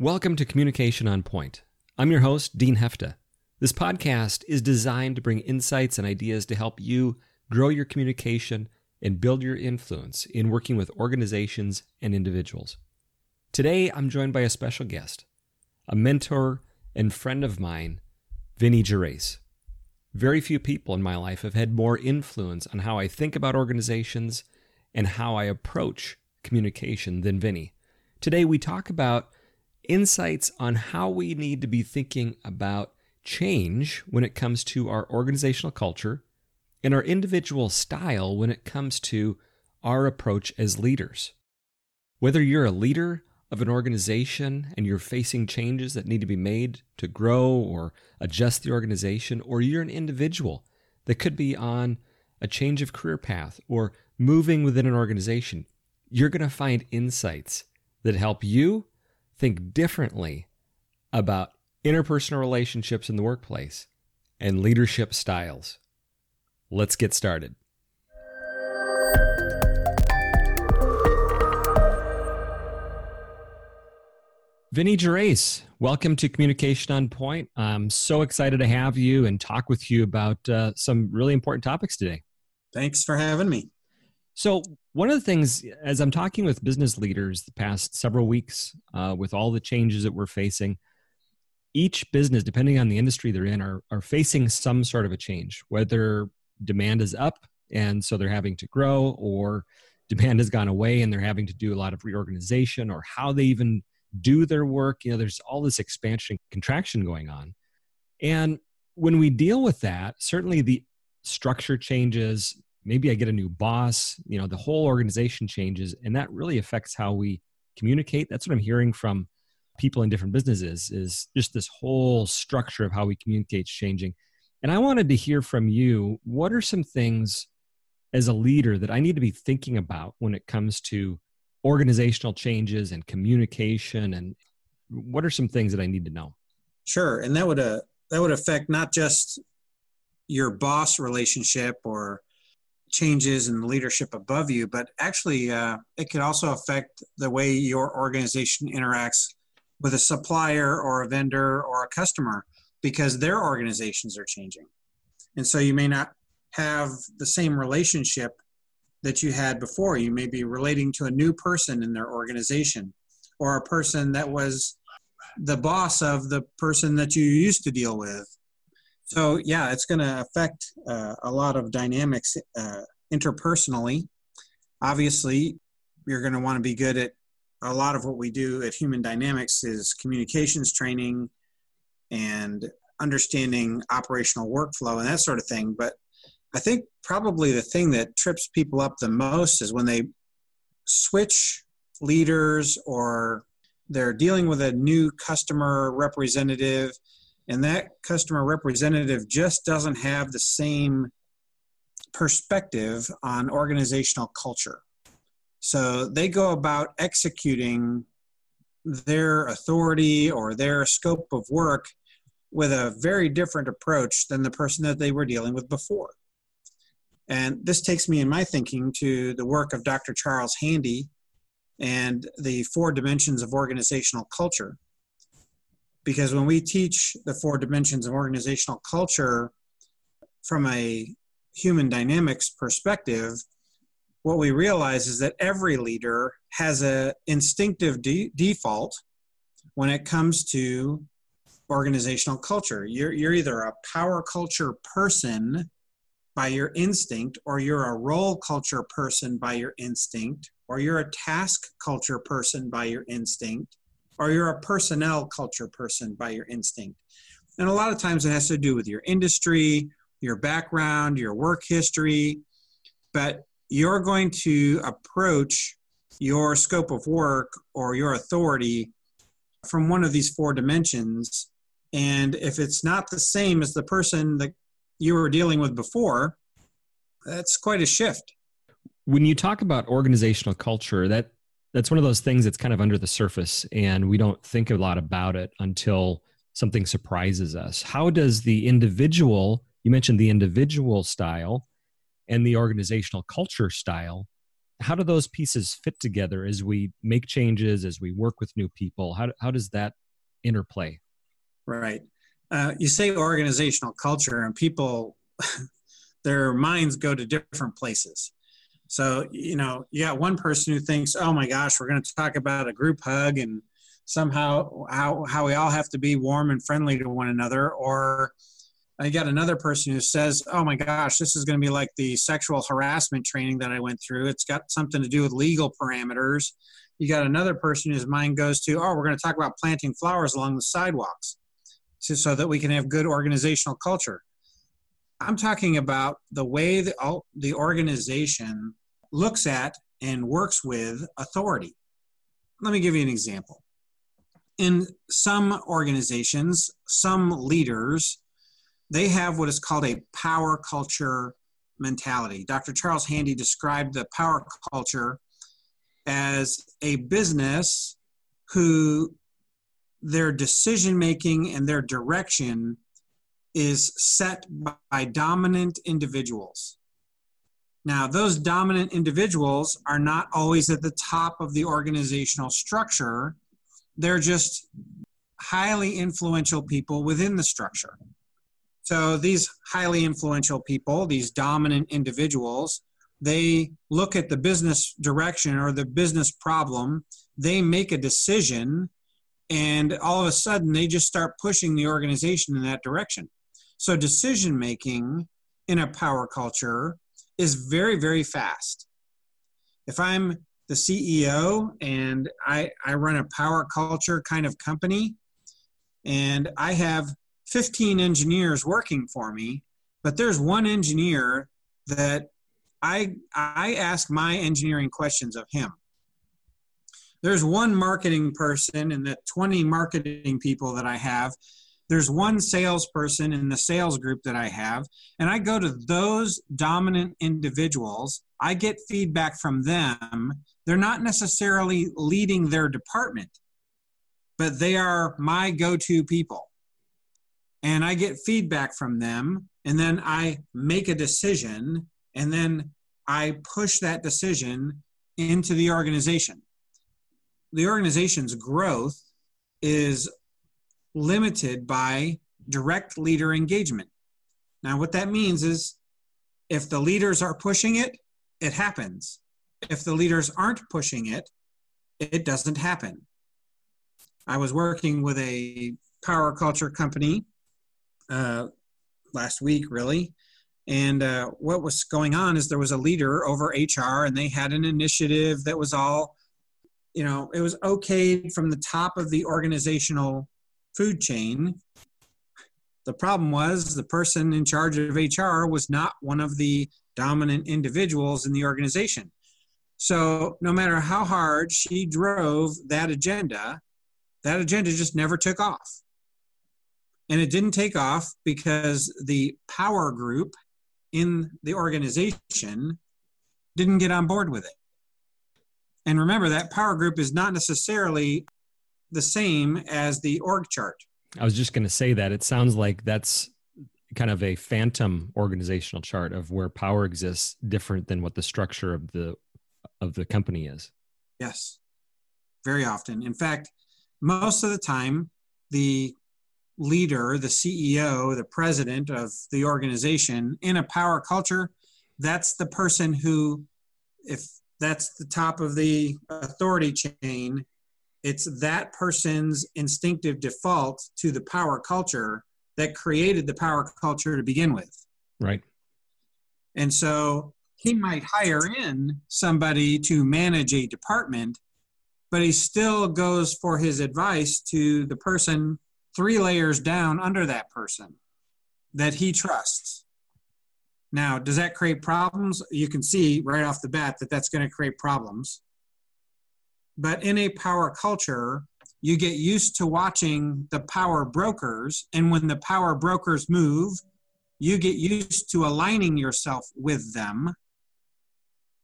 Welcome to Communication on Point. I'm your host, Dean Hefta. This podcast is designed to bring insights and ideas to help you grow your communication and build your influence in working with organizations and individuals. Today, I'm joined by a special guest, a mentor and friend of mine, Vinny Gervais. Very few people in my life have had more influence on how I think about organizations and how I approach communication than Vinny. Today, we talk about insights on how we need to be thinking about change when it comes to our organizational culture and our individual style when it comes to our approach as leaders. Whether you're a leader of an organization and you're facing changes that need to be made to grow or adjust the organization, or you're an individual that could be on a change of career path or moving within an organization, you're going to find insights that help you think differently about interpersonal relationships in the workplace and leadership styles. Let's get started. Vinny Gervais, welcome to Communication on Point. I'm so excited to have you and talk with you about uh, some really important topics today. Thanks for having me. So, one of the things, as I'm talking with business leaders the past several weeks, uh, with all the changes that we're facing, each business, depending on the industry they're in, are, are facing some sort of a change, whether demand is up and so they're having to grow, or demand has gone away and they're having to do a lot of reorganization, or how they even do their work. You know, there's all this expansion, and contraction going on. And when we deal with that, certainly the structure changes, maybe I get a new boss, you know, the whole organization changes, and that really affects how we communicate. That's what I'm hearing from people in different businesses is just this whole structure of how we communicate is changing. And I wanted to hear from you what are some things as a leader that I need to be thinking about when it comes to organizational changes and communication and what are some things that I need to know? Sure, and that would uh, that would affect not just your boss relationship or changes in leadership above you, but actually uh, it could also affect the way your organization interacts with a supplier or a vendor or a customer because their organizations are changing. And so you may not have the same relationship that you had before. You may be relating to a new person in their organization or a person that was the boss of the person that you used to deal with so yeah, it's going to affect uh, a lot of dynamics uh, interpersonally. Obviously, you're going to want to be good at a lot of what we do at Human Dynamics is communications training and understanding operational workflow and that sort of thing. But I think probably the thing that trips people up the most is when they switch leaders or they're dealing with a new customer representative and that customer representative just doesn't have the same perspective on organizational culture. So they go about executing their authority or their scope of work with a very different approach than the person that they were dealing with before. And this takes me in my thinking to the work of Dr. Charles Handy and the four dimensions of organizational culture because when we teach the four dimensions of organizational culture from a human dynamics perspective what we realize is that every leader has a instinctive de- default when it comes to organizational culture. You're, you're either a power culture person by your instinct or you're a role culture person by your instinct or you're a task culture person by your instinct or you're a personnel culture person by your instinct. And a lot of times it has to do with your industry, your background, your work history, but you're going to approach your scope of work or your authority from one of these four dimensions. And if it's not the same as the person that you were dealing with before, that's quite a shift. When you talk about organizational culture, that that's one of those things that's kind of under the surface and we don't think a lot about it until something surprises us how does the individual you mentioned the individual style and the organizational culture style how do those pieces fit together as we make changes, as we work with new people? How, how does that interplay? Right. Uh, you say organizational culture, and people, their minds go to different places. So, you know, you got one person who thinks, oh my gosh, we're going to talk about a group hug and somehow how, how we all have to be warm and friendly to one another. Or uh, I got another person who says, oh my gosh, this is going to be like the sexual harassment training that I went through. It's got something to do with legal parameters. You got another person whose mind goes to, oh, we're going to talk about planting flowers along the sidewalks to, so that we can have good organizational culture. I'm talking about the way the, the organization looks at and works with authority. Let me give you an example. In some organizations, some leaders, they have what is called a power culture mentality. Dr. Charles Handy described the power culture as a business who their decision making and their direction is set by dominant individuals. Now, those dominant individuals are not always at the top of the organizational structure, they're just highly influential people within the structure. So, these highly influential people, these dominant individuals, they look at the business direction or the business problem, they make a decision, and all of a sudden they just start pushing the organization in that direction. So, decision making in a power culture is very, very fast. If I'm the CEO and I, I run a power culture kind of company, and I have 15 engineers working for me, but there's one engineer that I, I ask my engineering questions of him. There's one marketing person and the 20 marketing people that I have there's one salesperson in the sales group that I have, and I go to those dominant individuals. I get feedback from them. They're not necessarily leading their department, but they are my go to people. And I get feedback from them, and then I make a decision, and then I push that decision into the organization. The organization's growth is limited by direct leader engagement. Now, what that means is if the leaders are pushing it, it happens. If the leaders aren't pushing it, it doesn't happen. I was working with a power culture company uh, last week, really. And uh, what was going on is there was a leader over HR, and they had an initiative that was all, you know, it was okayed from the top of the organizational food chain. The problem was the person in charge of HR was not one of the dominant individuals in the organization. So, no matter how hard she drove that agenda, that agenda just never took off. And it didn't take off because the power group in the organization didn't get on board with it. And remember, that power group is not necessarily the same as the org chart. I was just going to say that it sounds like that's kind of a phantom organizational chart of where power exists different than what the structure of the of the company is. Yes. Very often. In fact, most of the time the leader, the CEO, the president of the organization in a power culture, that's the person who if that's the top of the authority chain it's that person's instinctive default to the power culture that created the power culture to begin with. Right. And so he might hire in somebody to manage a department, but he still goes for his advice to the person three layers down under that person that he trusts. Now, does that create problems? You can see right off the bat that that's going to create problems. But in a power culture, you get used to watching the power brokers. And when the power brokers move, you get used to aligning yourself with them.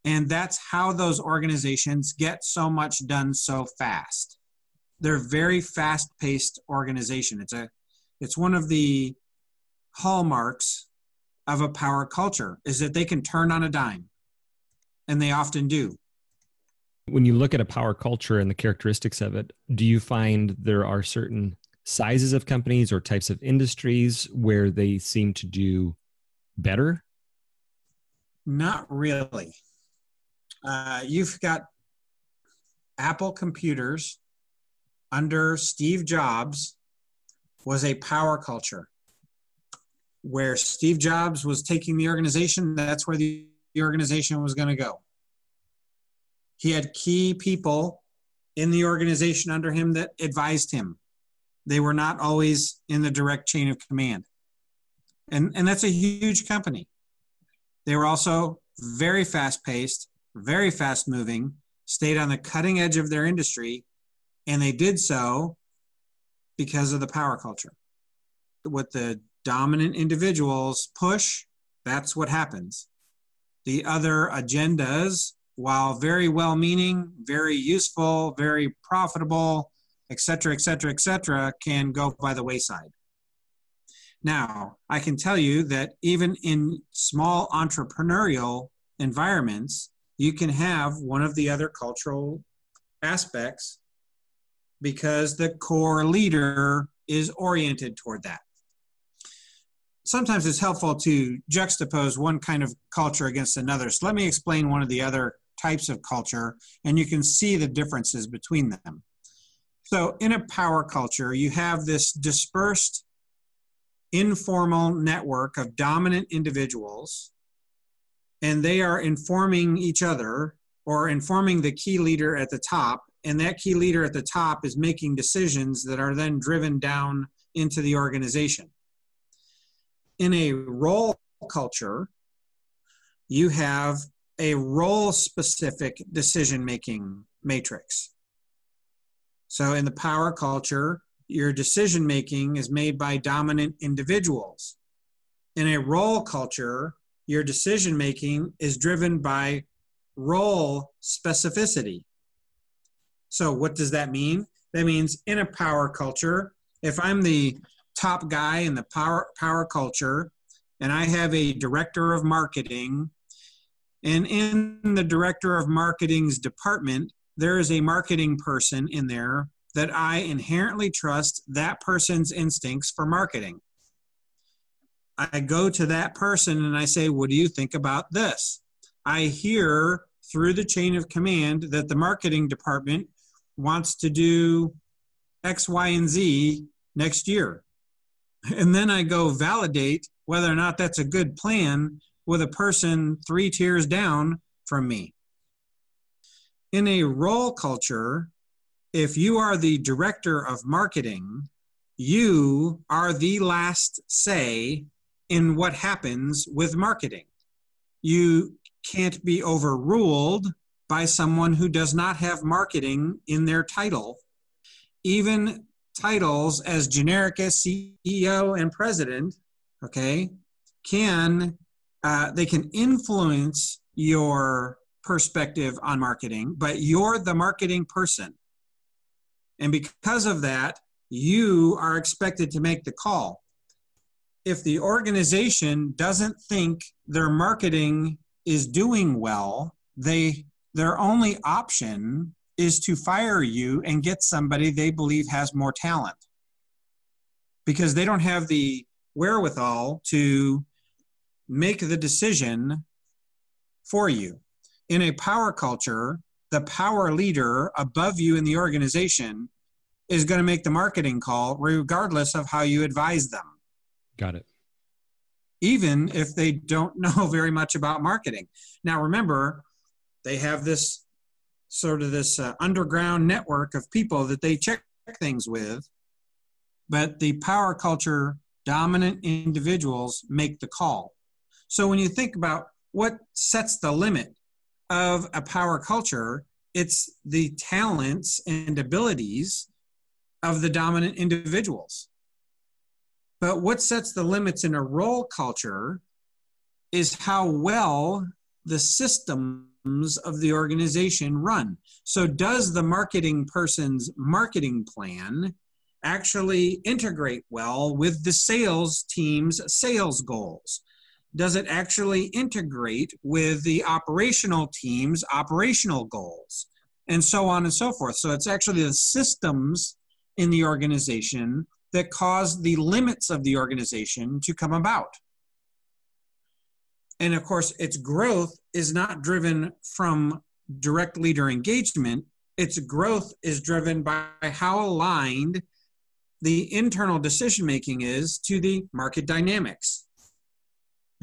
And that's how those organizations get so much done so fast. They're very fast paced organization. It's a it's one of the hallmarks of a power culture is that they can turn on a dime. And they often do. When you look at a power culture and the characteristics of it, do you find there are certain sizes of companies or types of industries where they seem to do better? Not really. Uh, you've got Apple computers under Steve Jobs was a power culture where Steve Jobs was taking the organization, that's where the, organization was going to go. He had key people in the organization under him that advised him. They were not always in the direct chain of command. And, and that's a huge company. They were also very fast paced, very fast moving, stayed on the cutting edge of their industry, and they did so because of the power culture. What the dominant individuals push, that's what happens. The other agendas, while very well meaning, very useful, very profitable, etc., etc., etc., can go by the wayside. Now, I can tell you that even in small entrepreneurial environments, you can have one of the other cultural aspects because the core leader is oriented toward that sometimes it's helpful to juxtapose one kind of culture against another. So let me explain one of the other types of culture, and you can see the differences between them. So, in a power culture, you have this dispersed, informal network of dominant individuals, and they are informing each other or informing the key leader at the top. And that key leader at the top is making decisions that are then driven down into the organization in a role culture, you have a role specific decision making matrix. So in the power culture, your decision making is made by dominant individuals. In a role culture, your decision making is driven by role specificity. So, what does that mean? That means in a power culture, if I'm the top guy in the power power culture and I have a director of marketing and in the director of marketing's department there is a marketing person in there that I inherently trust that person's instincts for marketing. I go to that person and I say, What do you think about this? I hear through the chain of command that the marketing department wants to do X, Y, and Z next year and then I go validate whether or not that's a good plan with a person three tiers down from me. In a role culture, if you are the director of marketing, you are the last say in what happens with marketing. You can't be overruled by someone who does not have marketing in their title. Even titles as generic as CEO and president, okay, can uh, they can influence your perspective on marketing, but you're the marketing person. And because of that, you are expected to make the call. If the organization doesn't think their marketing is doing well, they their only option is to fire you and get somebody they believe has more talent because they don't have the wherewithal to make the decision for you. In a power culture, the power leader above you in the organization is going to make the marketing call regardless of how you advise them. Got it. Even if they don't know very much about marketing. Now, remember, they have this sort of this uh, underground network of people that they check things with, but the power culture dominant individuals make the call. So when you think about what sets the limit of a power culture, it's the talents and abilities of the dominant individuals. But what sets the limits in a role culture is how well the systems of the organization run. So, does the marketing person's marketing plan actually integrate well with the sales team's sales goals? Does it actually integrate with the operational team's operational goals? and so on and so forth. So it's actually the systems in the organization that cause the limits of the organization to come about. And of course, its growth is not driven from direct leader engagement, its growth is driven by how aligned the internal decision making is to the market dynamics.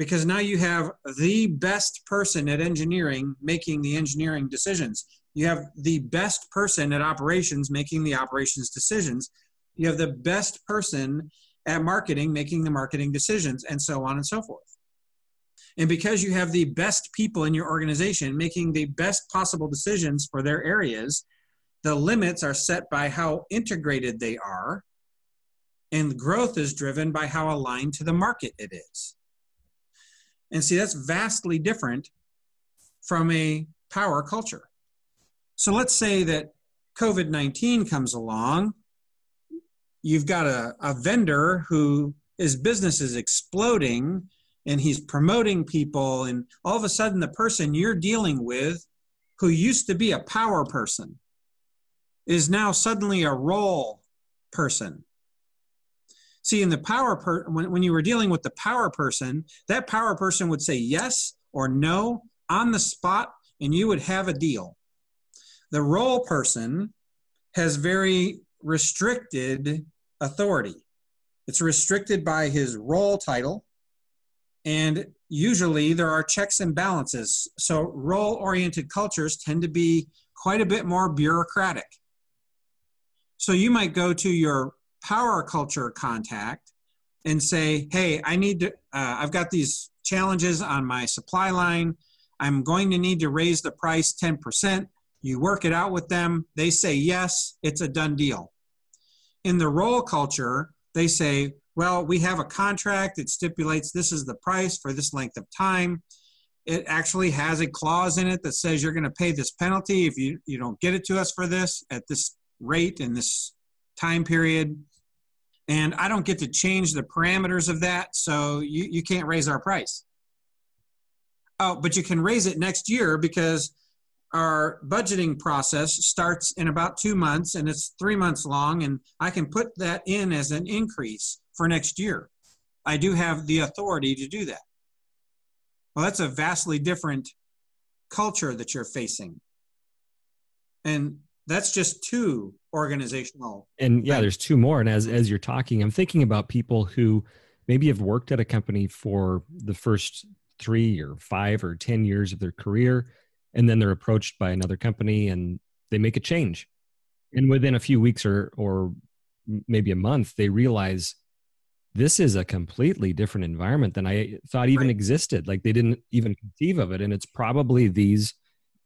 Because now you have the best person at engineering making the engineering decisions. You have the best person at operations making the operations decisions. You have the best person at marketing making the marketing decisions, and so on and so forth. And because you have the best people in your organization making the best possible decisions for their areas, the limits are set by how integrated they are, and growth is driven by how aligned to the market it is. And see, that's vastly different from a power culture. So let's say that COVID 19 comes along. You've got a, a vendor who his business is exploding and he's promoting people and all of a sudden the person you're dealing with who used to be a power person is now suddenly a role person see in the power per when, when you were dealing with the power person that power person would say yes or no on the spot and you would have a deal the role person has very restricted authority it's restricted by his role title and usually there are checks and balances. So role oriented cultures tend to be quite a bit more bureaucratic. So you might go to your power culture contact and say, hey, I need to, uh, I've got these challenges on my supply line. I'm going to need to raise the price 10%. You work it out with them. They say yes, it's a done deal. In the role culture, they say, well, we have a contract. It stipulates this is the price for this length of time. It actually has a clause in it that says you're going to pay this penalty if you, you don't get it to us for this at this rate in this time period. And I don't get to change the parameters of that, so you, you can't raise our price. Oh, but you can raise it next year because our budgeting process starts in about two months and it's three months long, and I can put that in as an increase for next year. I do have the authority to do that. Well, that's a vastly different culture that you're facing. And that's just two organizational. And yeah, there's two more. And as as you're talking, I'm thinking about people who maybe have worked at a company for the first three or five or ten years of their career, and then they're approached by another company and they make a change. And within a few weeks or or maybe a month, they realize this is a completely different environment than I thought even right. existed. Like they didn't even conceive of it. And it's probably these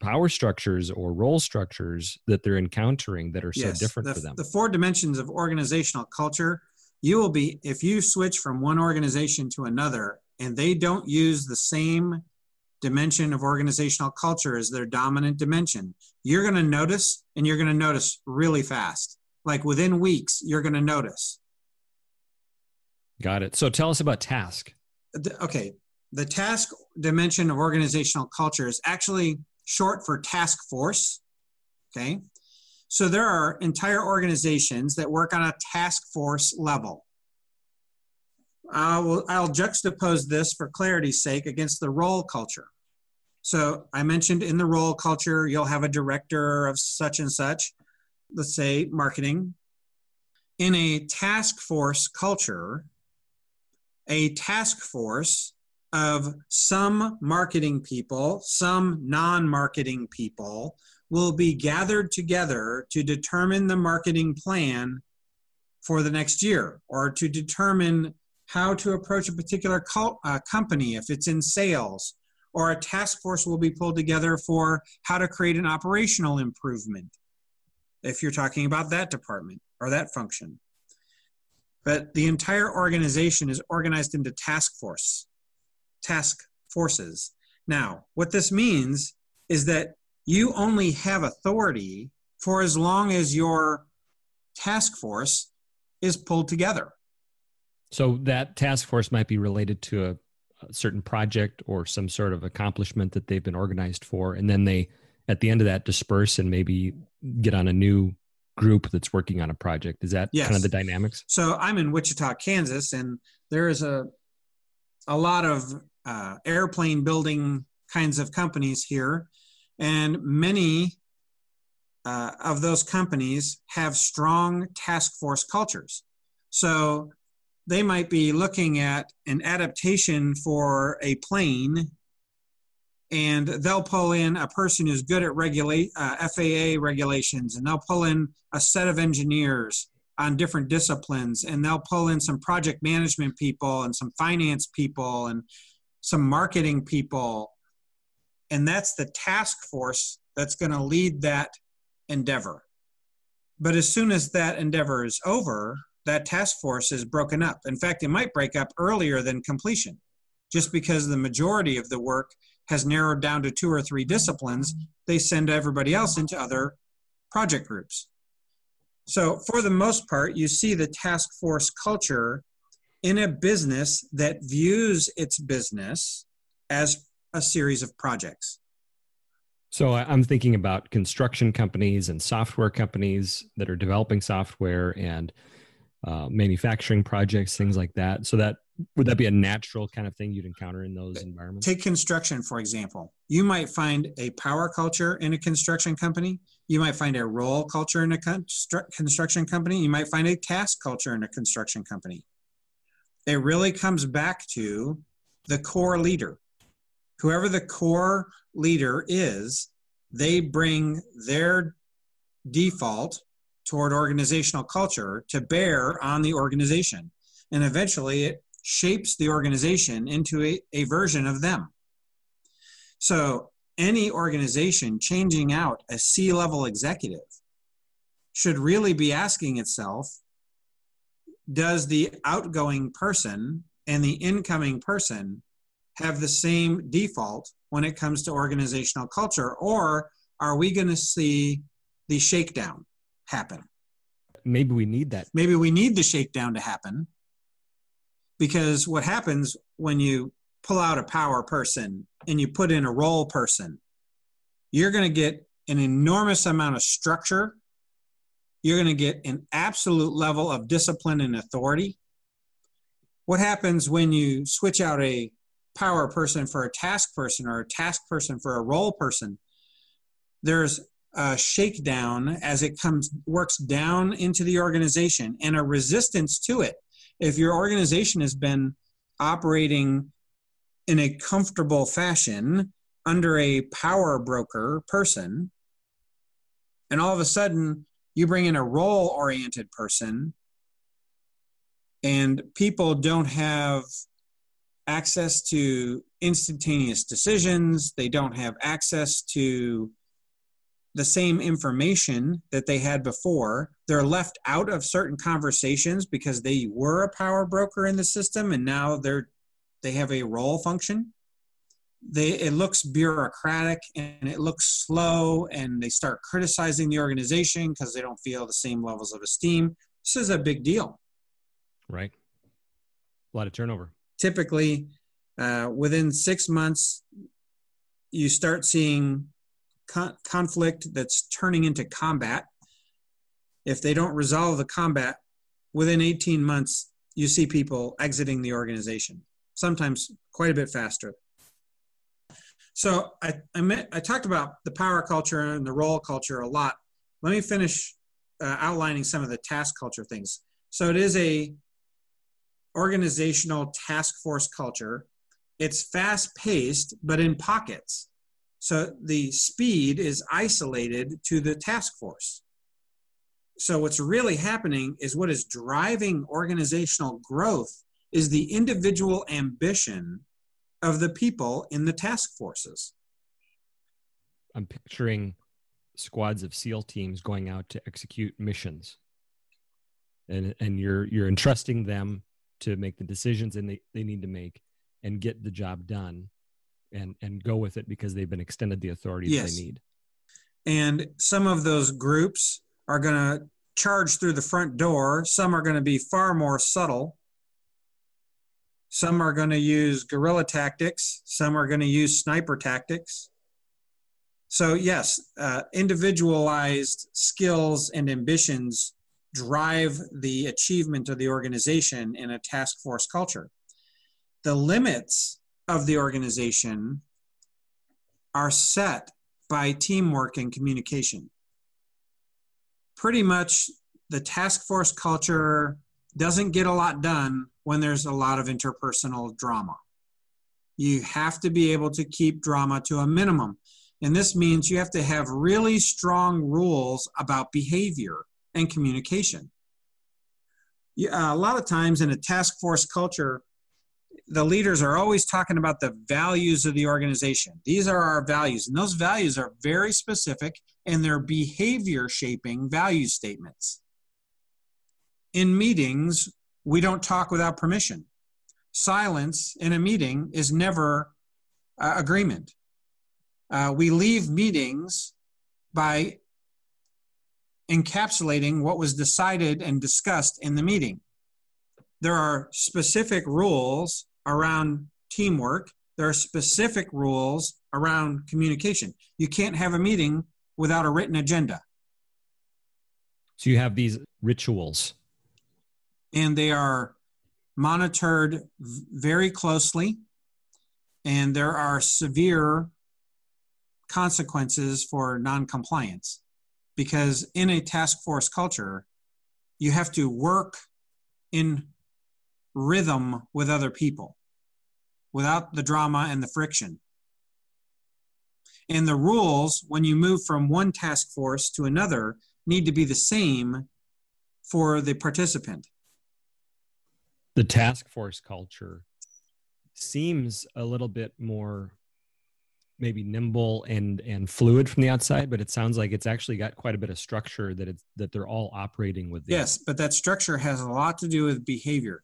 power structures or role structures that they're encountering that are yes, so different the, for them. The four dimensions of organizational culture, you will be, if you switch from one organization to another and they don't use the same dimension of organizational culture as their dominant dimension, you're going to notice and you're going to notice really fast. Like within weeks, you're going to notice Got it. So tell us about task. Okay. The task dimension of organizational culture is actually short for task force. Okay. So there are entire organizations that work on a task force level. I will, I'll juxtapose this for clarity's sake against the role culture. So I mentioned in the role culture, you'll have a director of such and such, let's say marketing. In a task force culture, a task force of some marketing people, some non marketing people will be gathered together to determine the marketing plan for the next year or to determine how to approach a particular uh, company if it's in sales or a task force will be pulled together for how to create an operational improvement if you're talking about that department or that function. But the entire organization is organized into task force, task forces. Now, what this means is that you only have authority for as long as your task force is pulled together. So that task force might be related to a, a, certain project or some sort of accomplishment that they've been organized for, and then they at the end of that disperse and maybe get on a new group that's working on a project. Is that Yes. kind of the dynamics? So I'm in Wichita, Kansas, and there is a a lot of uh, airplane building kinds of companies here, and many uh, of those companies have strong task force cultures. So they might be looking at an adaptation for a plane, and they'll pull in a person who's good at regulate uh, FAA regulations, and they'll pull in a set of engineers on different disciplines and they'll pull in some project management people and some finance people and some marketing people. And that's the task force that's going to lead that endeavor. But as soon as that endeavor is over that task force is broken up. In fact it might break up earlier than completion just because the majority of the work has narrowed down to two or three disciplines they send everybody else into other project groups so, for the most part, you see the task force culture in a business that views its business as a series of projects. So I'm thinking about construction companies and software companies that are developing software and uh, manufacturing projects, things like that. So that would that be a natural kind of thing you'd encounter in those environments? Take construction, for example. You might find a power culture in a construction company. You might find a role culture in a constru- construction company. You might find a task culture in a construction company. It really comes back to the core leader. Whoever the core leader is, they bring their default toward organizational culture to bear on the organization. And eventually it shapes the organization into a, a version of them. So any organization changing out a C level executive should really be asking itself does the outgoing person and the incoming person have the same default when it comes to organizational culture? Or are we going to see the shakedown happen? Maybe we need that. Maybe we need the shakedown to happen because what happens when you pull out a power person and you put in a role person, you're going to get an enormous amount of structure. You're going to get an absolute level of discipline and authority. What happens when you switch out a power person for a task person or a task person for a role person? There's a shakedown as it comes works down into the organization and a resistance to it. If your organization has been operating in a comfortable fashion under a power broker person, and all of a sudden you bring in a role oriented person, and people don't have access to instantaneous decisions, they don't have access to the same information that they had before. They're left out of certain conversations because they were a power broker in the system and now they're they have a role function. They it looks bureaucratic and it looks slow and they start criticizing the organization because they don't feel the same levels of esteem. This is a big deal. Right. A lot of turnover. Typically, uh, within six months, you start seeing con- conflict that's turning into combat. If they don't resolve the combat within 18 months, you see people exiting the organization, sometimes quite a bit faster. So I, I, met, I talked about the power culture and the role culture a lot. Let me finish uh, outlining some of the task culture things. So it is a organizational task force culture. It's fast paced, but in pockets. So the speed is isolated to the task force. So what's really happening is what is driving organizational growth is the individual ambition of the people in the task forces. I'm picturing squads of SEAL teams going out to execute missions. And and you're you're entrusting them to make the decisions and they, they need to make and get the job done and and go with it because they've been extended the authority Yes. that they need. And some of those groups are going to charge through the front door. Some are going to be far more subtle. Some are going to use guerrilla tactics. Some are going to use sniper tactics. So, yes, uh, individualized skills and ambitions drive the achievement of the organization in a task force culture. The limits of the organization are set by teamwork and communication. Pretty much the task force culture doesn't get a lot done when there's a lot of interpersonal drama. You have to be able to keep drama to a minimum. And this means you have to have really strong rules about behavior and communication. A lot of times in a task force culture, the leaders are always talking about the values of the organization. These are our values, and those values are very specific and they're behavior shaping value statements. In meetings, we don't talk without permission. Silence in a meeting is never uh, agreement. Uh, we leave meetings by encapsulating what was decided and discussed in the meeting. There are specific rules around teamwork, there are specific rules around communication. You can't have a meeting without a written agenda. So you have these rituals. And they are monitored very closely, and there are severe consequences for noncompliance because in a task force culture, you have to work in rhythm with other people without the drama and the friction. And the rules, when you move from one task force to another, need to be the same for the participant. The task force culture seems a little bit more maybe nimble and and fluid from the outside but it sounds like it's actually got quite a bit of structure that it's that they're all operating with yes but that structure has a lot to do with behavior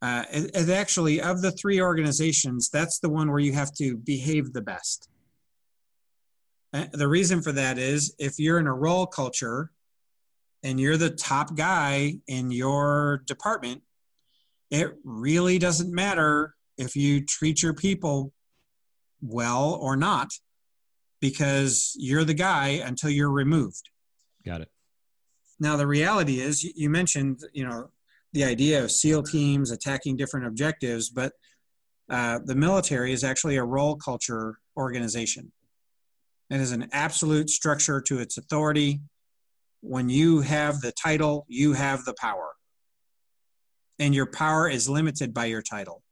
uh, it, it actually of the three organizations that's the one where you have to behave the best uh, the reason for that is if you're in a role culture and you're the top guy in your department it really doesn't matter if you treat your people well or not because you're the guy until you're removed. Got it. Now the reality is you mentioned, you know, the idea of SEAL teams attacking different objectives, but uh, the military is actually a role culture organization. It is an absolute structure to its authority. When you have the title, you have the power. And your power is limited by your title.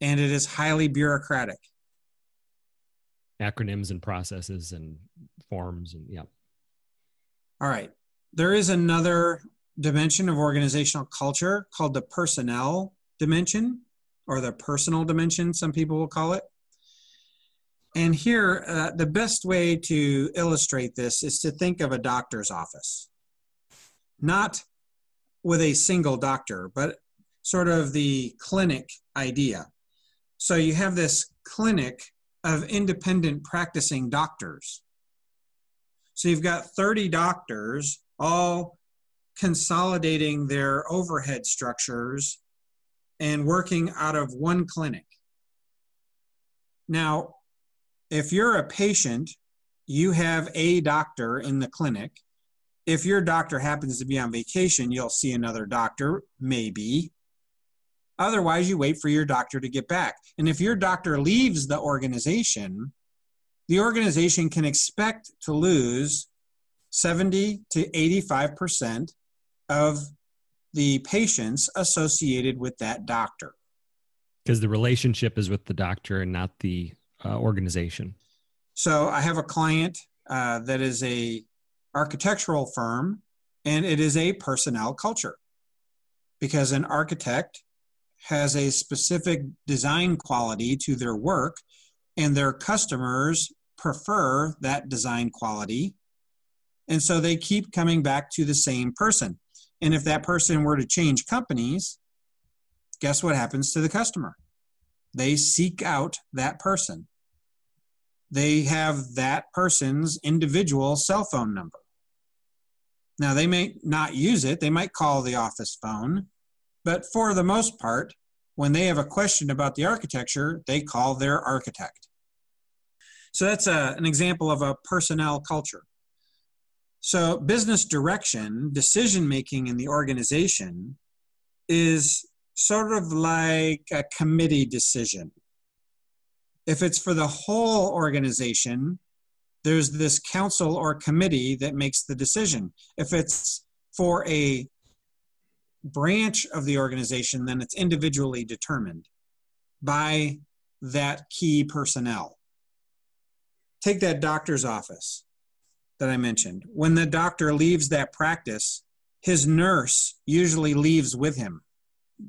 And it is highly bureaucratic acronyms and processes and forms and yeah. All right. There is another dimension of organizational culture called the personnel dimension or the personal dimension, some people will call it. And here, uh, the best way to illustrate this is to think of a doctor's office, not with a single doctor, but sort of the clinic idea. So you have this clinic of independent practicing doctors. So you've got 30 doctors all consolidating their overhead structures and working out of one clinic. Now, if you're a patient, you have a doctor in the clinic. If your doctor happens to be on vacation, you'll see another doctor, maybe. Otherwise, you wait for your doctor to get back. And if your doctor leaves the organization, the organization can expect to lose 70 to 85% of the patients associated with that doctor. Because the relationship is with the doctor and not the uh, organization. So I have a client uh, that is a architectural firm, and it is a personnel culture because an architect has a specific design quality to their work, and their customers prefer that design quality. And so they keep coming back to the same person. And if that person were to change companies, guess what happens to the customer? They seek out that person. They have that person's individual cell phone number. Now, they may not use it, they might call the office phone, but for the most part, when they have a question about the architecture, they call their architect. So that's a, an example of a personnel culture. So, business direction, decision making in the organization is sort of like a committee decision. If it's for the whole organization, there's this council or committee that makes the decision. If it's for a branch of the organization, then it's individually determined by that key personnel. Take that doctor's office that I mentioned. When the doctor leaves that practice, his nurse usually leaves with him.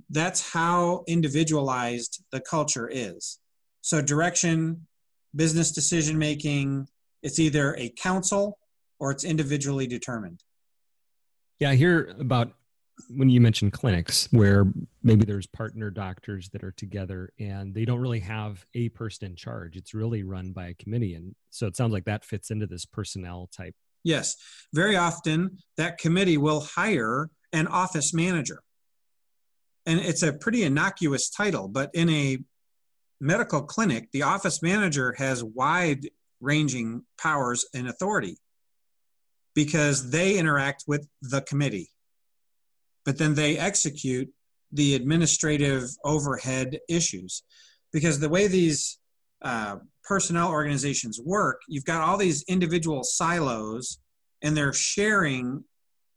That's how individualized the culture is. So, direction, business decision making, it's either a council or it's individually determined. Yeah, I hear about when you mentioned clinics where maybe there's partner doctors that are together and they don't really have a person in charge. It's really run by a committee. And so it sounds like that fits into this personnel type. Yes. Very often that committee will hire an office manager. And it's a pretty innocuous title but in a medical clinic the office manager has wide ranging powers and authority because they interact with the committee but then they execute the administrative overhead issues. Because the way these uh, personnel organizations work, you've got all these individual silos and they're sharing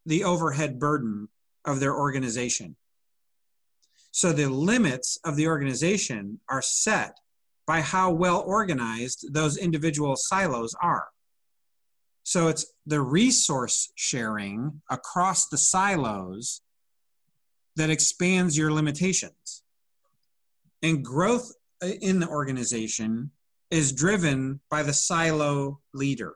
the overhead burden of their organization. So the limits of the organization are set by how well organized those individual silos are. So it's the resource sharing across the silos that expands your limitations. And growth in the organization is driven by the silo leader.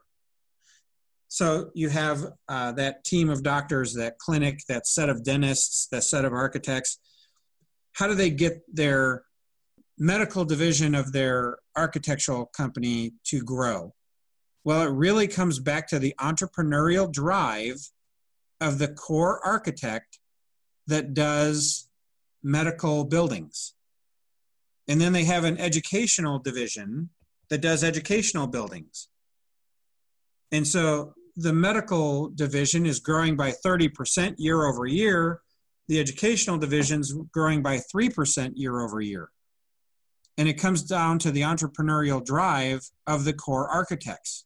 So you have uh, that team of doctors, that clinic, that set of dentists, that set of architects. How do they get their medical division of their architectural company to grow? Well, it really comes back to the entrepreneurial drive of the core architect that does medical buildings. And then they have an educational division that does educational buildings. And so the medical division is growing by 30% year over year. The educational division is growing by 3% year over year. And it comes down to the entrepreneurial drive of the core architects.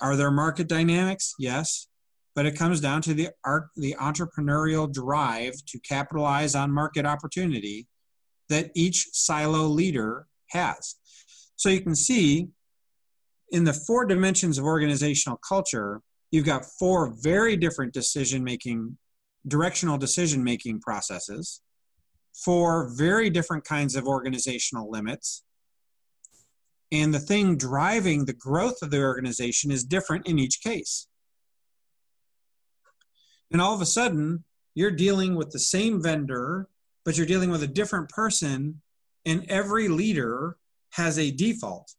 Are there market dynamics? Yes but it comes down to the art, the entrepreneurial drive to capitalize on market opportunity that each silo leader has. So you can see in the four dimensions of organizational culture, you've got four very different decision making, directional decision making processes, four very different kinds of organizational limits. And the thing driving the growth of the organization is different in each case. And all of a sudden, you're dealing with the same vendor, but you're dealing with a different person, and every leader has a default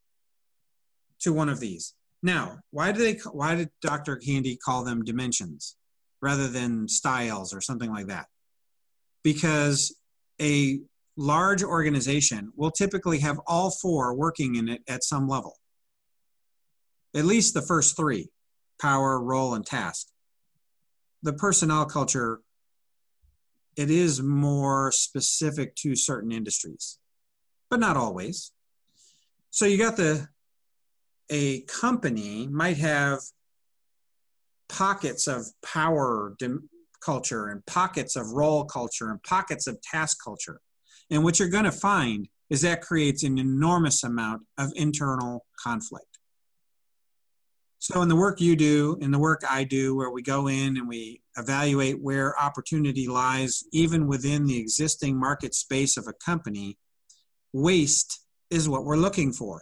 to one of these. Now, why do they why did Dr. Handy call them dimensions rather than styles or something like that? Because a large organization will typically have all four working in it at some level. At least the first three power, role, and task the personnel culture it is more specific to certain industries but not always. So you got the a company might have pockets of power culture and pockets of role culture and pockets of task culture. And what you're going to find is that creates an enormous amount of internal conflict so, in the work you do, in the work I do, where we go in and we evaluate where opportunity lies, even within the existing market space of a company, waste is what we're looking for.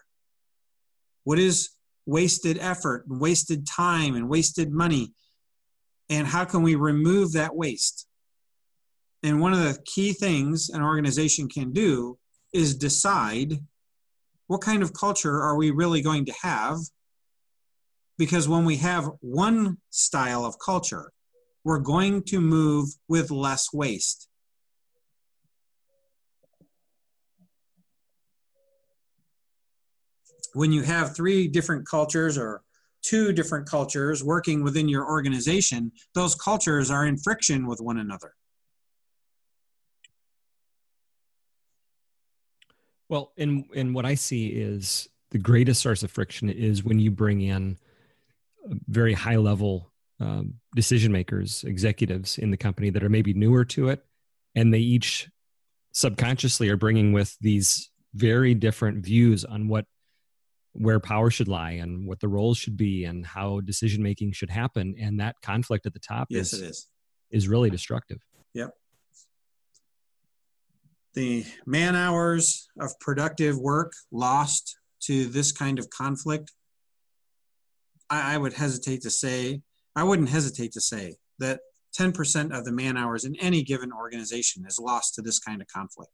What is wasted effort and wasted time and wasted money? And how can we remove that waste? And one of the key things an organization can do is decide what kind of culture are we really going to have because when we have one style of culture, we're going to move with less waste. when you have three different cultures or two different cultures working within your organization, those cultures are in friction with one another. Well, and and what I see is the greatest source of friction is when you bring in very high level um, decision makers, executives in the company that are maybe newer to it, and they each subconsciously are bringing with these very different views on what where power should lie and what the roles should be and how decision making should happen. And that conflict at the top yes is, it is. is really destructive. Yep. The man hours of productive work lost to this kind of conflict I, I would hesitate to say i wouldn't hesitate to say that 10% of the man hours in any given organization is lost to this kind of conflict.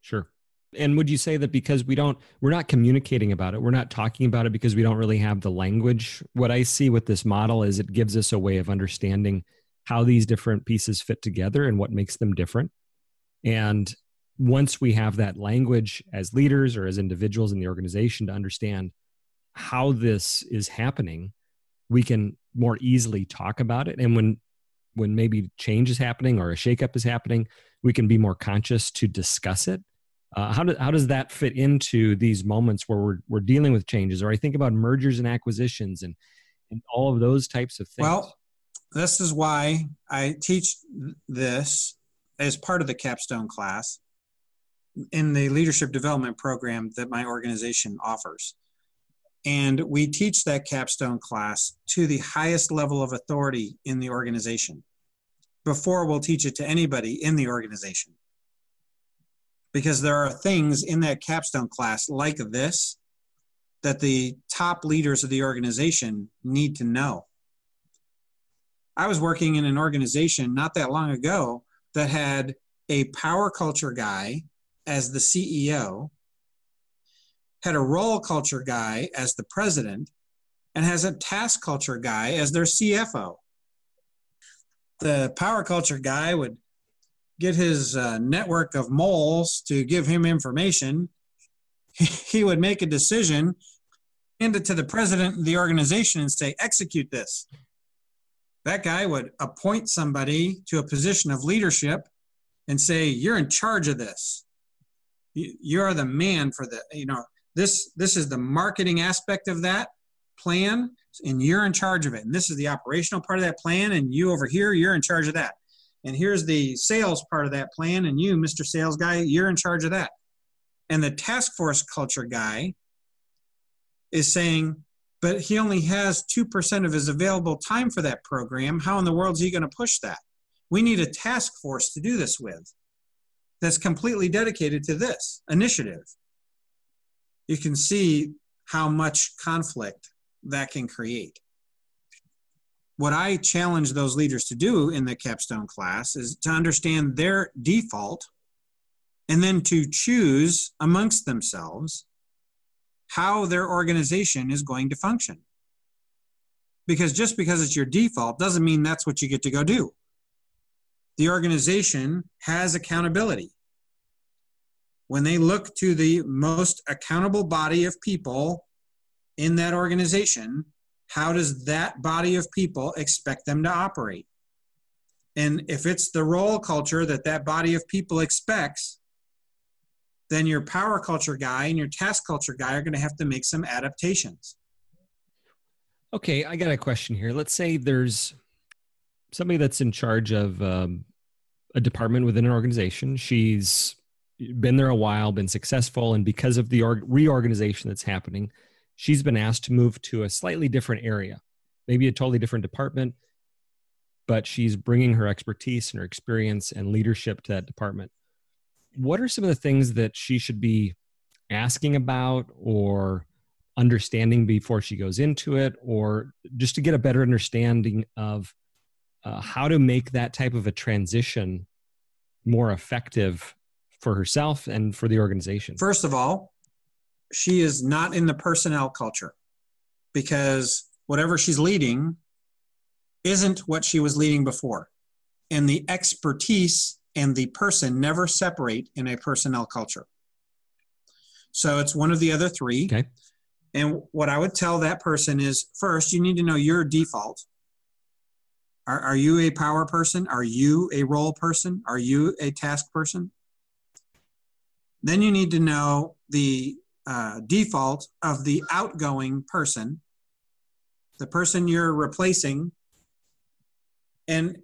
Sure. And would you say that because we don't we're not communicating about it we're not talking about it because we don't really have the language? What i see with this model is it gives us a way of understanding how these different pieces fit together and what makes them different. And once we have that language as leaders or as individuals in the organization to understand how this is happening we can more easily talk about it and when when maybe change is happening or a shakeup is happening we can be more conscious to discuss it uh, how, do, how does that fit into these moments where we're, we're dealing with changes? Or I think about mergers and acquisitions and, and all of those types of things. Well, this is why I teach this as part of the capstone class in the leadership development program that my organization offers. And we teach that capstone class to the highest level of authority in the organization before we'll teach it to anybody in the organization because there are things in that capstone class like this that the top leaders of the organization need to know. I was working in an organization not that long ago that had a power culture guy as the CEO, had a role culture guy as the president, and has a task culture guy as their CFO. The power culture guy would get his uh, network of moles to give him information, he would make a decision, hand it to the president of the organization, and say, execute this. That guy would appoint somebody to a position of leadership and say, you're in charge of this. You are the man for the, you know, this this is the marketing aspect of that plan and you're in charge of it. And this is the operational part of that plan and you over here you're in charge of that. And here's the sales part of that plan and you mr sales guy you're in charge of that. And the task force culture guy is saying but he only has 2% of his available time for that program. How in the world is he going to push that? We need a task force to do this with that's completely dedicated to this initiative you can see how much conflict that can create what I challenge those leaders to do in the capstone class is to understand their default and then to choose amongst themselves how their organization is going to function. Because just because it's your default doesn't mean that's what you get to go do. The organization has accountability. When they look to the most accountable body of people in that organization, how does that body of people expect them to operate? And if it's the role culture that that body of people expects, then your power culture guy and your task culture guy are going to have to make some adaptations. Okay, I got a question here. Let's say there's somebody that's in charge of um, a department within an organization. She's been there a while, been successful, and because of the org- reorganization that's happening, she's been asked to move to a slightly different area, maybe a totally different department, but she's bringing her expertise and her experience and leadership to that department. What are some of the things that she should be asking about or understanding before she goes into it, or just to get a better understanding of uh, how to make that type of a transition more effective for herself and for the organization? First of all, she is not in the personnel culture because whatever she's leading isn't what she was leading before. And the expertise and the person never separate in a personnel culture. So it's one of the other three. Okay. And what I would tell that person is first, you need to know your default. Are, are you a power person? Are you a role person? Are you a task person? Then you need to know the uh, default of the outgoing person, the person you're replacing. And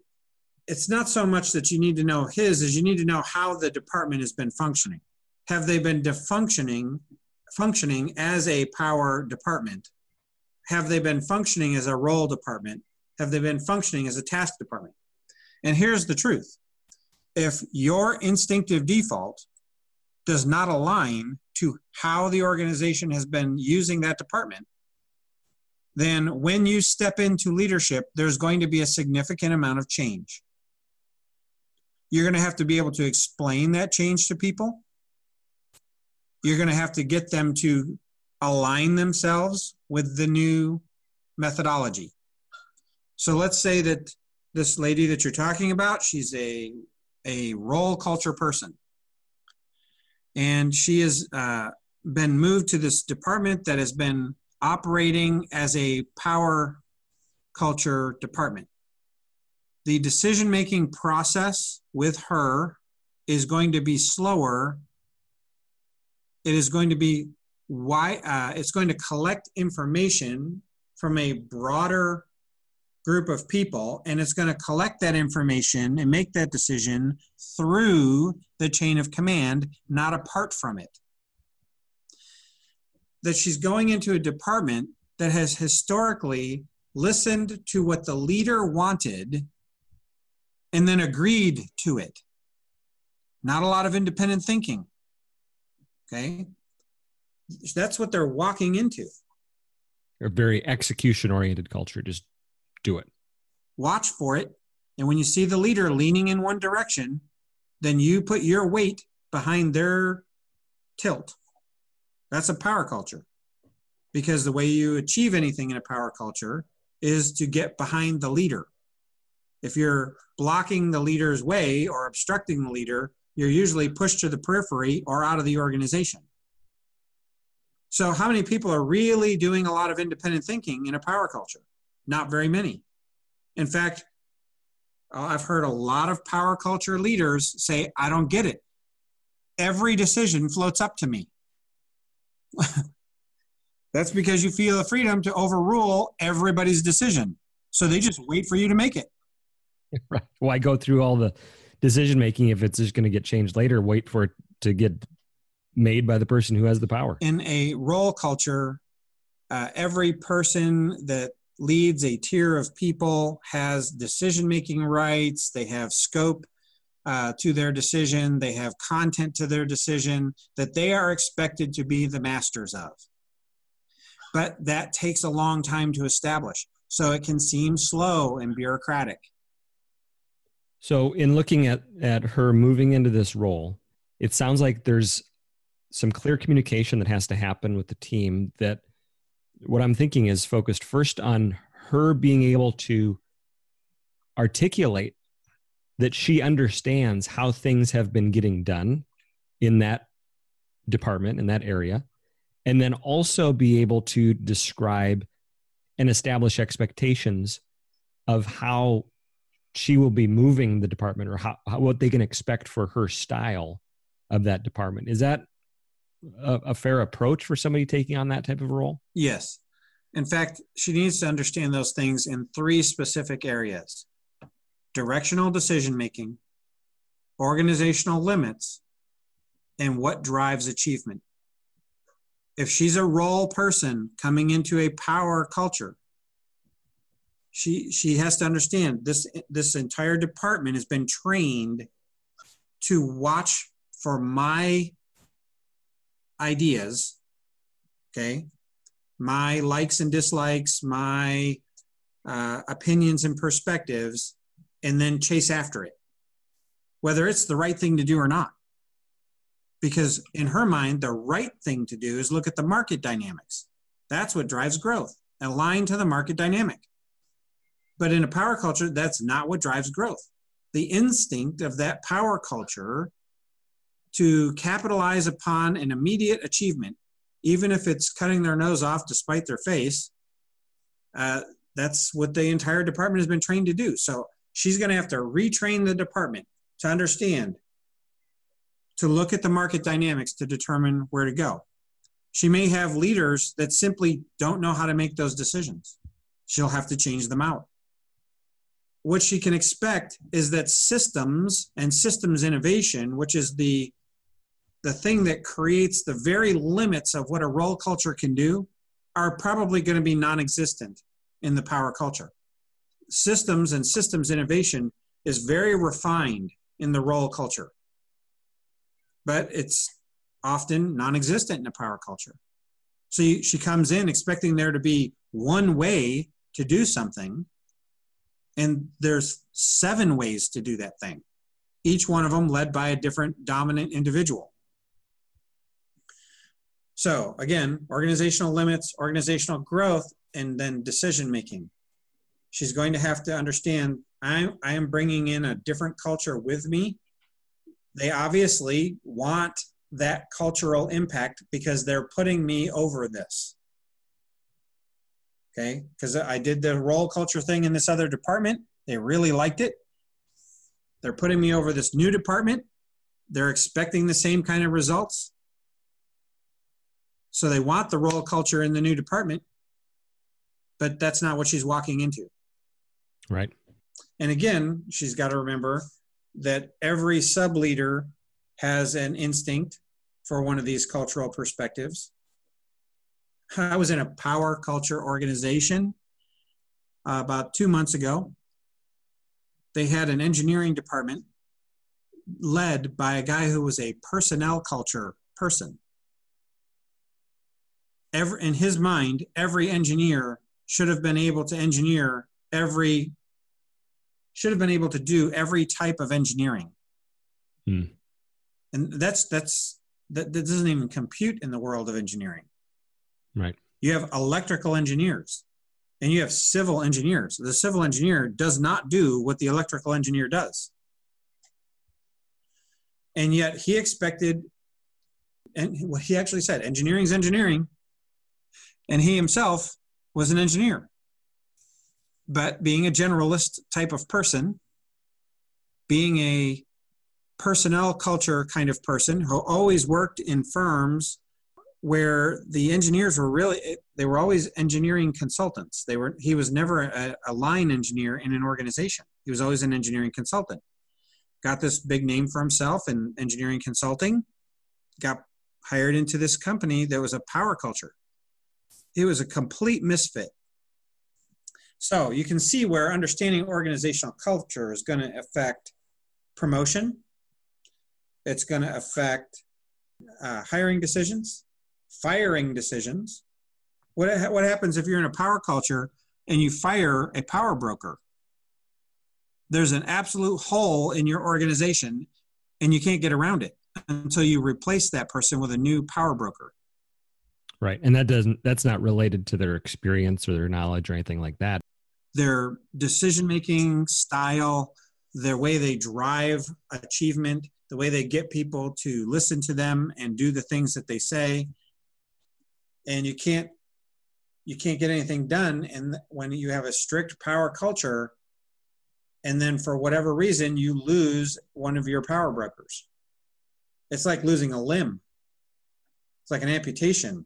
it's not so much that you need to know his as you need to know how the department has been functioning. Have they been defunctioning, functioning as a power department? Have they been functioning as a role department? Have they been functioning as a task department? And here's the truth. If your instinctive default does not align to how the organization has been using that department, then when you step into leadership, there's going to be a significant amount of change. You're going to have to be able to explain that change to people. You're going to have to get them to align themselves with the new methodology. So let's say that this lady that you're talking about, she's a, a role culture person and she has uh, been moved to this department that has been operating as a power culture department. The decision making process with her is going to be slower. It is going to be why uh, it's going to collect information from a broader group of people and it's going to collect that information and make that decision through the chain of command, not apart from it. That she's going into a department that has historically listened to what the leader wanted and then agreed to it. Not a lot of independent thinking. Okay? That's what they're walking into. A very execution oriented culture, just do it. Watch for it. And when you see the leader leaning in one direction, then you put your weight behind their tilt. That's a power culture. Because the way you achieve anything in a power culture is to get behind the leader. If you're blocking the leader's way or obstructing the leader, you're usually pushed to the periphery or out of the organization. So, how many people are really doing a lot of independent thinking in a power culture? Not very many. In fact, uh, I've heard a lot of power culture leaders say, I don't get it. Every decision floats up to me. That's because you feel the freedom to overrule everybody's decision. So they just wait for you to make it. Right. Why go through all the decision making if it's just going to get changed later? Wait for it to get made by the person who has the power. In a role culture, uh, every person that leads a tier of people, has decision making rights, they have scope uh, to their decision, they have content to their decision that they are expected to be the masters of. But that takes a long time to establish. So it can seem slow and bureaucratic. So, in looking at, at her moving into this role, it sounds like there's some clear communication that has to happen with the team that what I'm thinking is focused first on her being able to articulate that she understands how things have been getting done in that department in that area and then also be able to describe and establish expectations of how she will be moving the department or how, how what they can expect for her style of that department. Is that a, a fair approach for somebody taking on that type of role? Yes. In fact, she needs to understand those things in three specific areas directional decision making, organizational limits, and what drives achievement. If she's a role person coming into a power culture, she she has to understand this this entire department has been trained to watch for my ideas, okay, my likes and dislikes, my uh, opinions and perspectives, and then chase after it, whether it's the right thing to do or not. Because in her mind, the right thing to do is look at the market dynamics. That's what drives growth, align to the market dynamic. But in a power culture, that's not what drives growth. The instinct of that power culture to capitalize upon an immediate achievement even if it's cutting their nose off despite their face. Uh, that's what the entire department has been trained to do. So she's going to have to retrain the department to understand, to look at the market dynamics to determine where to go. She may have leaders that simply don't know how to make those decisions. She'll have to change them out. What she can expect is that systems and systems innovation, which is the the thing that creates the very limits of what a role culture can do, are probably going to be non-existent in the power culture. Systems and systems innovation is very refined in the role culture, but it's often non existent in a power culture. So she comes in expecting there to be one way to do something, and there's seven ways to do that thing, each one of them led by a different dominant individual. So, again, organizational limits, organizational growth, and then decision making. She's going to have to understand I'm, I am bringing in a different culture with me. They obviously want that cultural impact because they're putting me over this. Okay, because I did the role culture thing in this other department. They really liked it. They're putting me over this new department. They're expecting the same kind of results. So they want the role culture in the new department, but that's not what she's walking into. Right. And again, she's got to remember that every sub leader has an instinct for one of these cultural perspectives. I was in a power culture organization uh, about two months ago. They had an engineering department led by a guy who was a personnel culture person. Every, in his mind, every engineer should have been able to engineer every, should have been able to do every type of engineering. Hmm. And that's that's that, that doesn't even compute in the world of engineering. Right. You have electrical engineers and you have civil engineers. The civil engineer does not do what the electrical engineer does. And yet he expected, and what he actually said, engineering is engineering. And he himself was an engineer. But being a generalist type of person, being a personnel culture kind of person who always worked in firms where the engineers were really they were always engineering consultants. They were he was never a, a, line engineer in an organization. He was always an engineering consultant. Got this big name for himself in engineering consulting got hired into this company that was a power culture it was a complete misfit so you can see where understanding organizational culture is going to affect promotion it's going to affect uh, hiring decisions, firing decisions. What, what happens if you're in a power culture and you fire a power broker? There's an absolute hole in your organization and you can't get around it until you replace that person with a new power broker. Right. And that doesn't that's not related to their experience or their knowledge or anything like that. Their decision making style, their way they drive achievement, the way they get people to listen to them and do the things that they say and you can't you can't get anything done and when you have a strict power culture and then for whatever reason you lose one of your power brokers it's like losing a limb it's like an amputation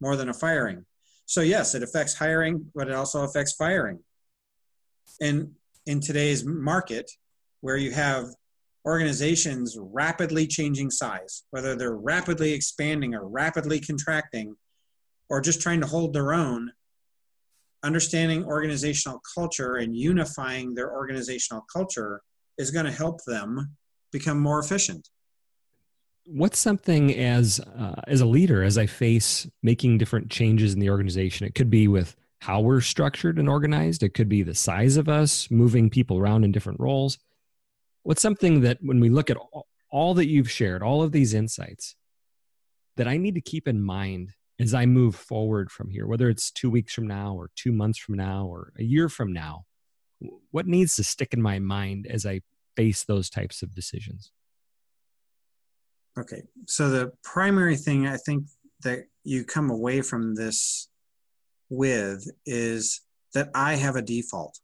more than a firing so yes it affects hiring but it also affects firing and in today's market where you have organizations rapidly changing size, whether they're rapidly expanding or rapidly contracting, or just trying to hold their own, understanding organizational culture and unifying their organizational culture is going to help them become more efficient. What's something as uh, as a leader, as I face making different changes in the organization? It could be with how we're structured and organized. It could be the size of us, moving people around in different roles what's something that when we look at all, all that you've shared, all of these insights, that I need to keep in mind as I move forward from here, whether it's two weeks from now or two months from now or a year from now, what needs to stick in my mind as I face those types of decisions? Okay. So the primary thing I think that you come away from this with is that I have a default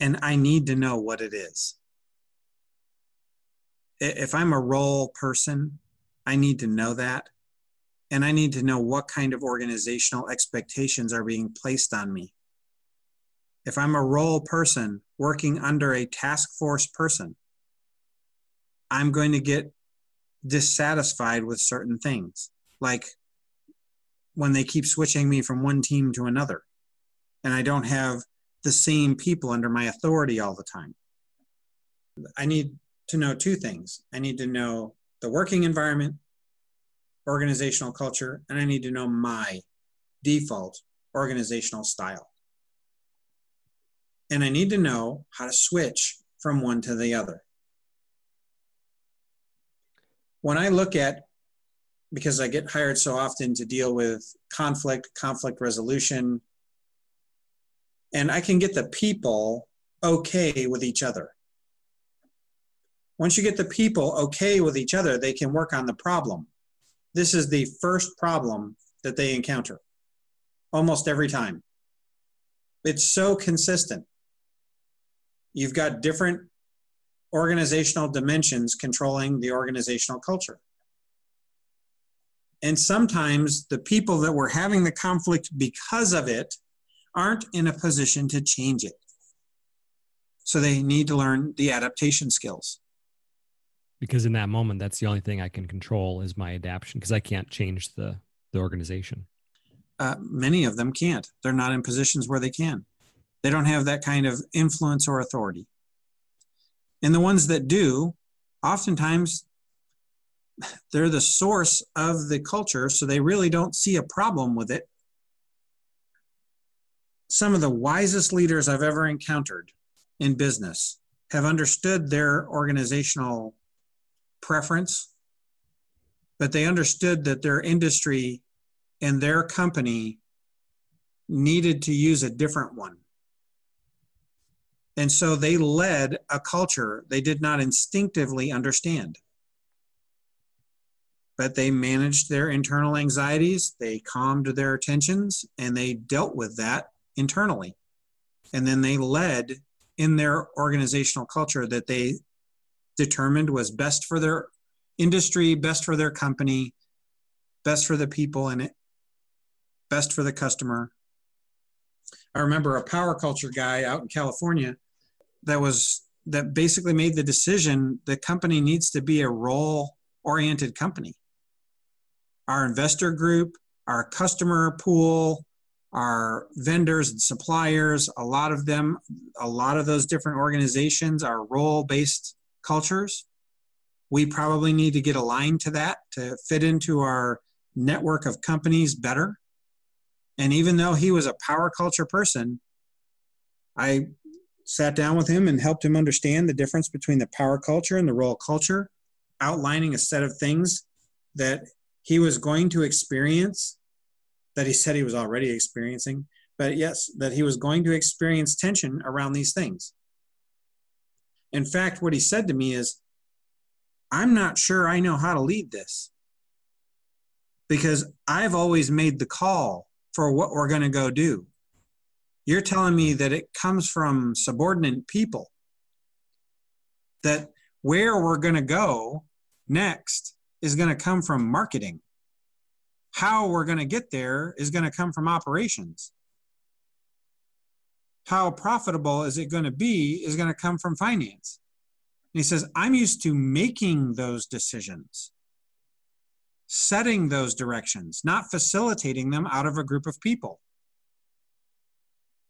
and I need to know what it is. If I'm a role person, I need to know that. And I need to know what kind of organizational expectations are being placed on me. If I'm a role person working under a task force person, I'm going to get dissatisfied with certain things, like when they keep switching me from one team to another, and I don't have the same people under my authority all the time. I need to know two things I need to know the working environment, organizational culture, and I need to know my default organizational style. And I need to know how to switch from one to the other when I look at, because I get hired so often to deal with conflict, conflict resolution, and I can get the people okay with each other. Once you get the people okay with each other, they can work on the problem. This is the first problem that they encounter almost every time. It's so consistent. You've got different organizational dimensions controlling the organizational culture. And sometimes the people that were having the conflict because of it aren't in a position to change it. So they need to learn the adaptation skills. Because in that moment, that's the only thing I can control is my adaptation because I can't change the, the organization. Uh, many of them can't. They're not in positions where they can. They don't have that kind of influence or authority. And the ones that do, oftentimes they're the source of the culture, so they really don't see a problem with it. Some of the wisest leaders I've ever encountered in business have understood their organizational preference, but they understood that their industry and their company needed to use a different one. And so they led a culture they did not instinctively understand. But they managed their internal anxieties, they calmed their tensions, and they dealt with that internally. And then they led in their organizational culture that they determined was best for their industry, best for their company, best for the people in it, best for the customer. I remember a power culture guy out in California that was that basically made the decision the company needs to be a role oriented company. Our investor group our customer pool our vendors and suppliers a lot of them a lot of those different organizations are role based cultures. We probably need to get aligned to that to fit into our network of companies better. And even though he was a power culture person i sat down with him and helped him understand the difference between the power culture and the role culture, outlining a set of things that he was going to experience, that he said he was already experiencing, but yes, that he was going to experience tension around these things. In fact, what he said to me is, I'm not sure I know how to lead this because I've always made the call for what we're going to go do. You're telling me that it comes from subordinate people, that where we're going to go next is going to come from marketing. How we're going to get there is going to come from operations. How profitable is it going to be is going to come from finance. And he says, I'm used to making those decisions, setting those directions, not facilitating them out of a group of people.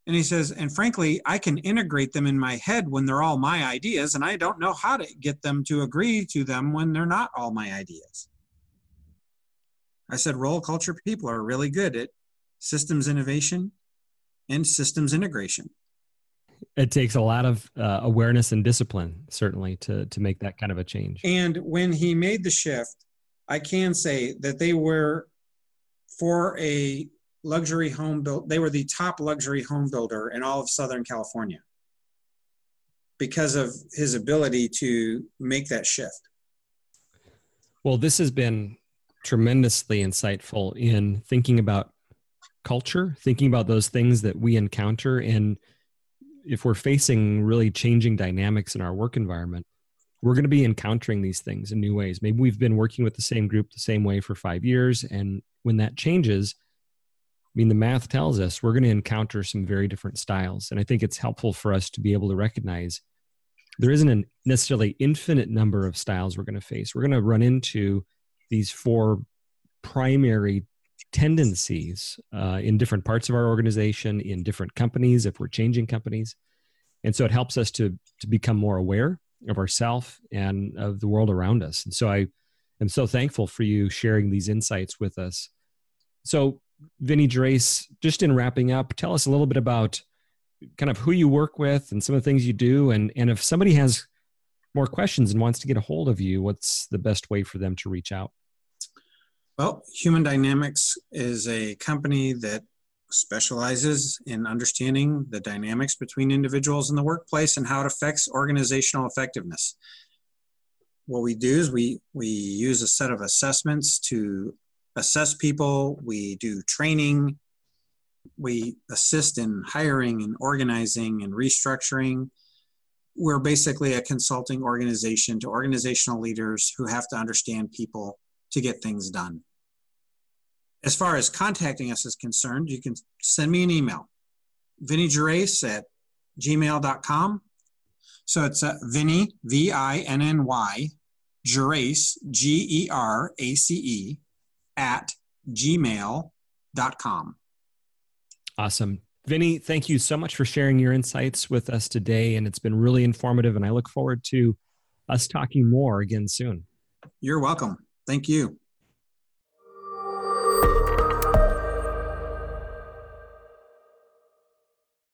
And he says, and frankly, I can integrate them in my head when they're all my ideas, and I don't know how to get them to agree to them when they're not all my ideas. I said, role culture people are really good at systems innovation and systems integration. It takes a lot of uh, awareness and discipline, certainly, to, to make that kind of a change. And when he made the shift, I can say that they were for a luxury home built. They were the top luxury home builder in all of Southern California because of his ability to make that shift. Well, this has been tremendously insightful in thinking about culture, thinking about those things that we encounter. And if we're facing really changing dynamics in our work environment, we're going to be encountering these things in new ways. Maybe we've been working with the same group the same way for five years. And when that changes, mean, the math tells us we're going to encounter some very different styles. And I think it's helpful for us to be able to recognize there isn't a necessarily infinite number of styles we're going to face. We're going to run into these four primary tendencies uh, in different parts of our organization, in different companies, if we're changing companies. And so it helps us to, to become more aware of ourselves and of the world around us. And so I am so thankful for you sharing these insights with us. So, Vinny Gerace, just in wrapping up, tell us a little bit about kind of who you work with and some of the things you do. And, and if somebody has more questions and wants to get a hold of you, what's the best way for them to reach out? Well, Human Dynamics is a company that specializes in understanding the dynamics between individuals in the workplace and how it affects organizational effectiveness. What we do is we, we use a set of assessments to assess people, we do training, we assist in hiring and organizing and restructuring. We're basically a consulting organization to organizational leaders who have to understand people to get things done. As far as contacting us is concerned, you can send me an email, Vinny Gerace at gmail.com. So it's uh, Vinny, V I N N Y, Gerace, G E R A C E, at gmail.com. Awesome. Vinny, thank you so much for sharing your insights with us today. And it's been really informative. And I look forward to us talking more again soon. You're welcome. Thank you.